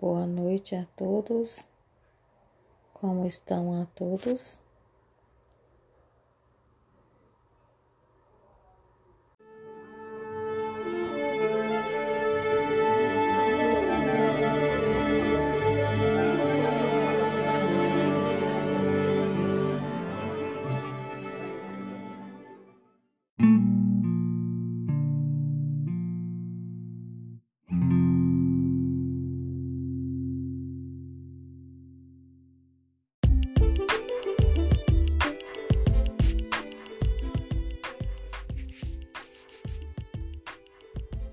Boa noite a todos. Como estão a todos?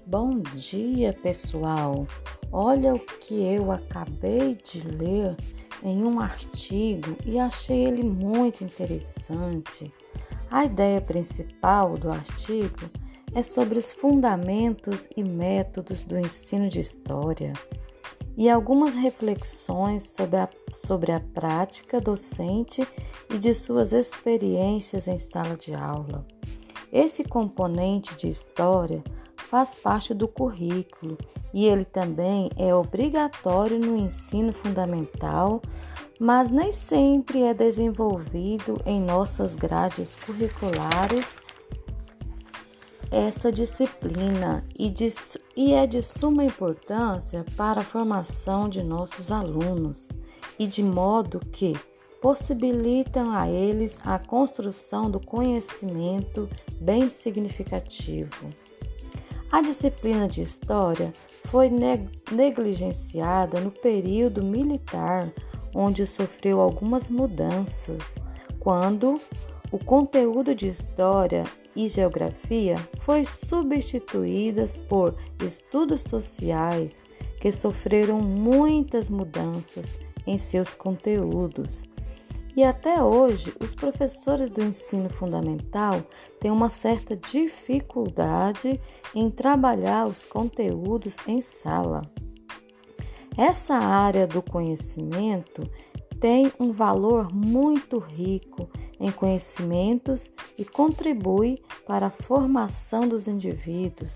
Bom dia, pessoal! Olha o que eu acabei de ler em um artigo e achei ele muito interessante. A ideia principal do artigo é sobre os fundamentos e métodos do ensino de história e algumas reflexões sobre a, sobre a prática docente e de suas experiências em sala de aula. Esse componente de história faz parte do currículo e ele também é obrigatório no ensino fundamental, mas nem sempre é desenvolvido em nossas grades curriculares essa disciplina e, de, e é de suma importância para a formação de nossos alunos e de modo que possibilitam a eles a construção do conhecimento bem significativo. A disciplina de História foi negligenciada no período militar, onde sofreu algumas mudanças, quando o conteúdo de História e Geografia foi substituídas por estudos sociais, que sofreram muitas mudanças em seus conteúdos e até hoje, os professores do ensino fundamental têm uma certa dificuldade em trabalhar os conteúdos em sala. Essa área do conhecimento tem um valor muito rico em conhecimentos e contribui para a formação dos indivíduos,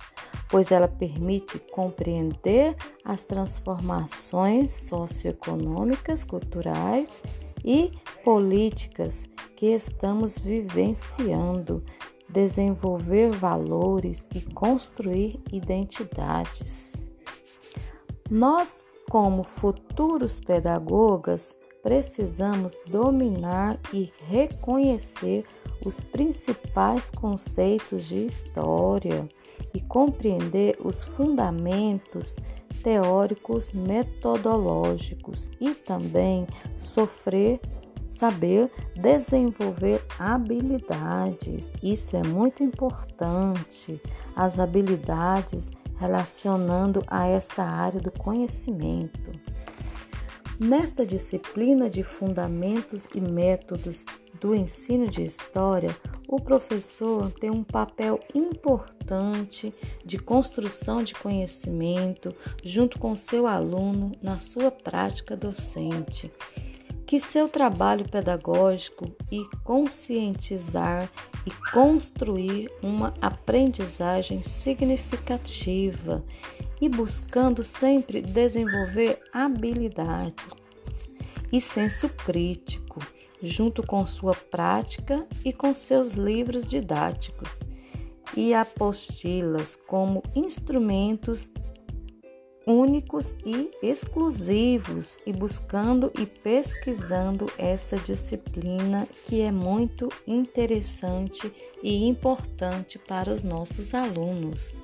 pois ela permite compreender as transformações socioeconômicas, culturais e políticas que estamos vivenciando, desenvolver valores e construir identidades. Nós, como futuros pedagogas, precisamos dominar e reconhecer os principais conceitos de história e compreender os fundamentos teóricos metodológicos e também sofrer saber desenvolver habilidades. Isso é muito importante. As habilidades relacionando a essa área do conhecimento. Nesta disciplina de fundamentos e métodos do ensino de história, o professor tem um papel importante de construção de conhecimento junto com seu aluno na sua prática docente. Que seu trabalho pedagógico e conscientizar e construir uma aprendizagem significativa e buscando sempre desenvolver habilidades e senso crítico junto com sua prática e com seus livros didáticos e apostilas como instrumentos únicos e exclusivos e buscando e pesquisando essa disciplina que é muito interessante e importante para os nossos alunos.